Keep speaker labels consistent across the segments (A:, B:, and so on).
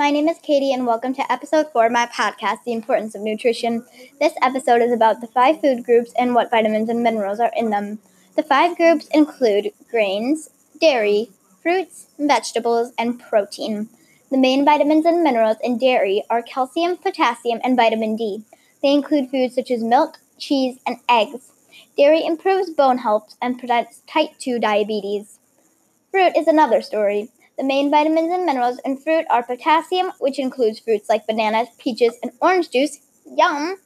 A: My name is Katie, and welcome to episode four of my podcast, The Importance of Nutrition. This episode is about the five food groups and what vitamins and minerals are in them. The five groups include grains, dairy, fruits, vegetables, and protein. The main vitamins and minerals in dairy are calcium, potassium, and vitamin D. They include foods such as milk, cheese, and eggs. Dairy improves bone health and prevents type 2 diabetes. Fruit is another story. The main vitamins and minerals in fruit are potassium, which includes fruits like bananas, peaches, and orange juice. Yum!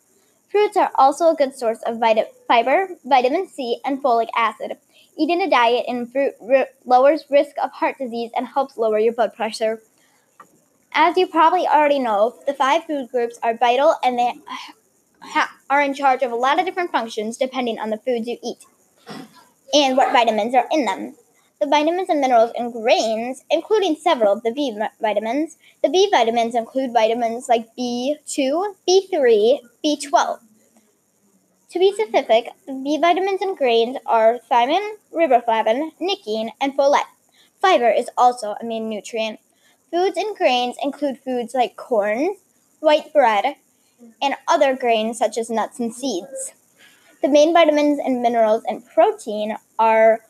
A: Fruits are also a good source of vit- fiber, vitamin C, and folic acid. Eating a diet in fruit r- lowers risk of heart disease and helps lower your blood pressure. As you probably already know, the five food groups are vital and they ha- are in charge of a lot of different functions depending on the foods you eat and what vitamins are in them the vitamins and minerals in grains, including several of the B vitamins. The B vitamins include vitamins like B2, B3, B12. To be specific, the B vitamins in grains are thiamine, riboflavin, nicotine, and folate. Fiber is also a main nutrient. Foods in grains include foods like corn, white bread, and other grains such as nuts and seeds. The main vitamins and minerals in protein are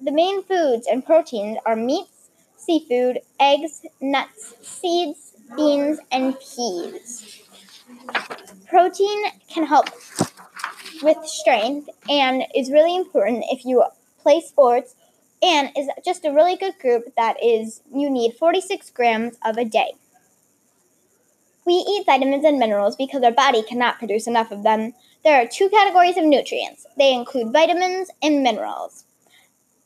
A: the main foods and proteins are meats, seafood, eggs, nuts, seeds, beans, and peas. Protein can help with strength and is really important if you play sports and is just a really good group that is you need 46 grams of a day. We eat vitamins and minerals because our body cannot produce enough of them. There are two categories of nutrients. They include vitamins and minerals.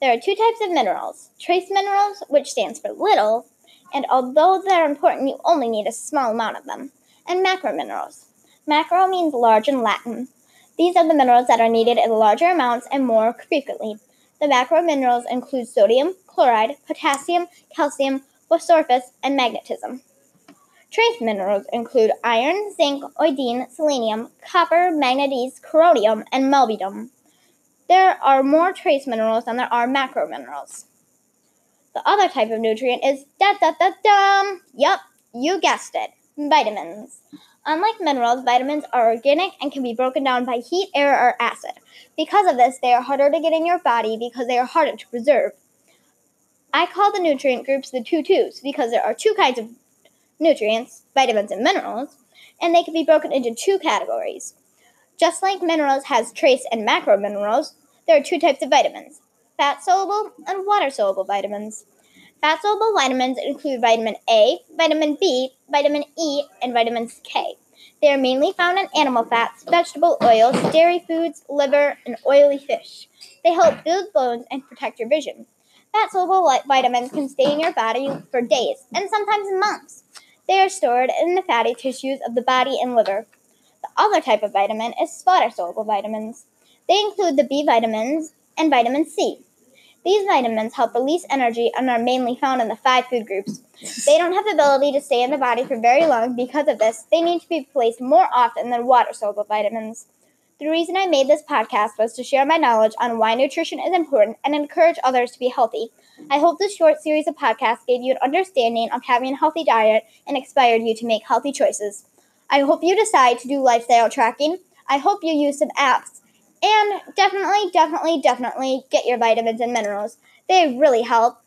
A: There are two types of minerals trace minerals, which stands for little, and although they're important, you only need a small amount of them, and macro minerals. Macro means large in Latin. These are the minerals that are needed in larger amounts and more frequently. The macro minerals include sodium, chloride, potassium, calcium, phosphorus, and magnesium. Trace minerals include iron, zinc, iodine, selenium, copper, manganese, chromium, and molybdenum. There are more trace minerals than there are macro minerals. The other type of nutrient is da da da dum. Yup, you guessed it. Vitamins. Unlike minerals, vitamins are organic and can be broken down by heat, air, or acid. Because of this, they are harder to get in your body because they are harder to preserve. I call the nutrient groups the two twos because there are two kinds of nutrients, vitamins and minerals, and they can be broken into two categories. Just like minerals has trace and macro minerals, there are two types of vitamins fat soluble and water soluble vitamins. Fat soluble vitamins include vitamin A, vitamin B, vitamin E, and vitamin K. They are mainly found in animal fats, vegetable oils, dairy foods, liver, and oily fish. They help build bones and protect your vision. Fat soluble vitamins can stay in your body for days and sometimes months. They are stored in the fatty tissues of the body and liver. The other type of vitamin is water soluble vitamins. They include the B vitamins and vitamin C. These vitamins help release energy and are mainly found in the five food groups. They don't have the ability to stay in the body for very long. Because of this, they need to be replaced more often than water soluble vitamins. The reason I made this podcast was to share my knowledge on why nutrition is important and encourage others to be healthy. I hope this short series of podcasts gave you an understanding of having a healthy diet and inspired you to make healthy choices. I hope you decide to do lifestyle tracking. I hope you use some apps. And definitely, definitely, definitely get your vitamins and minerals. They really help.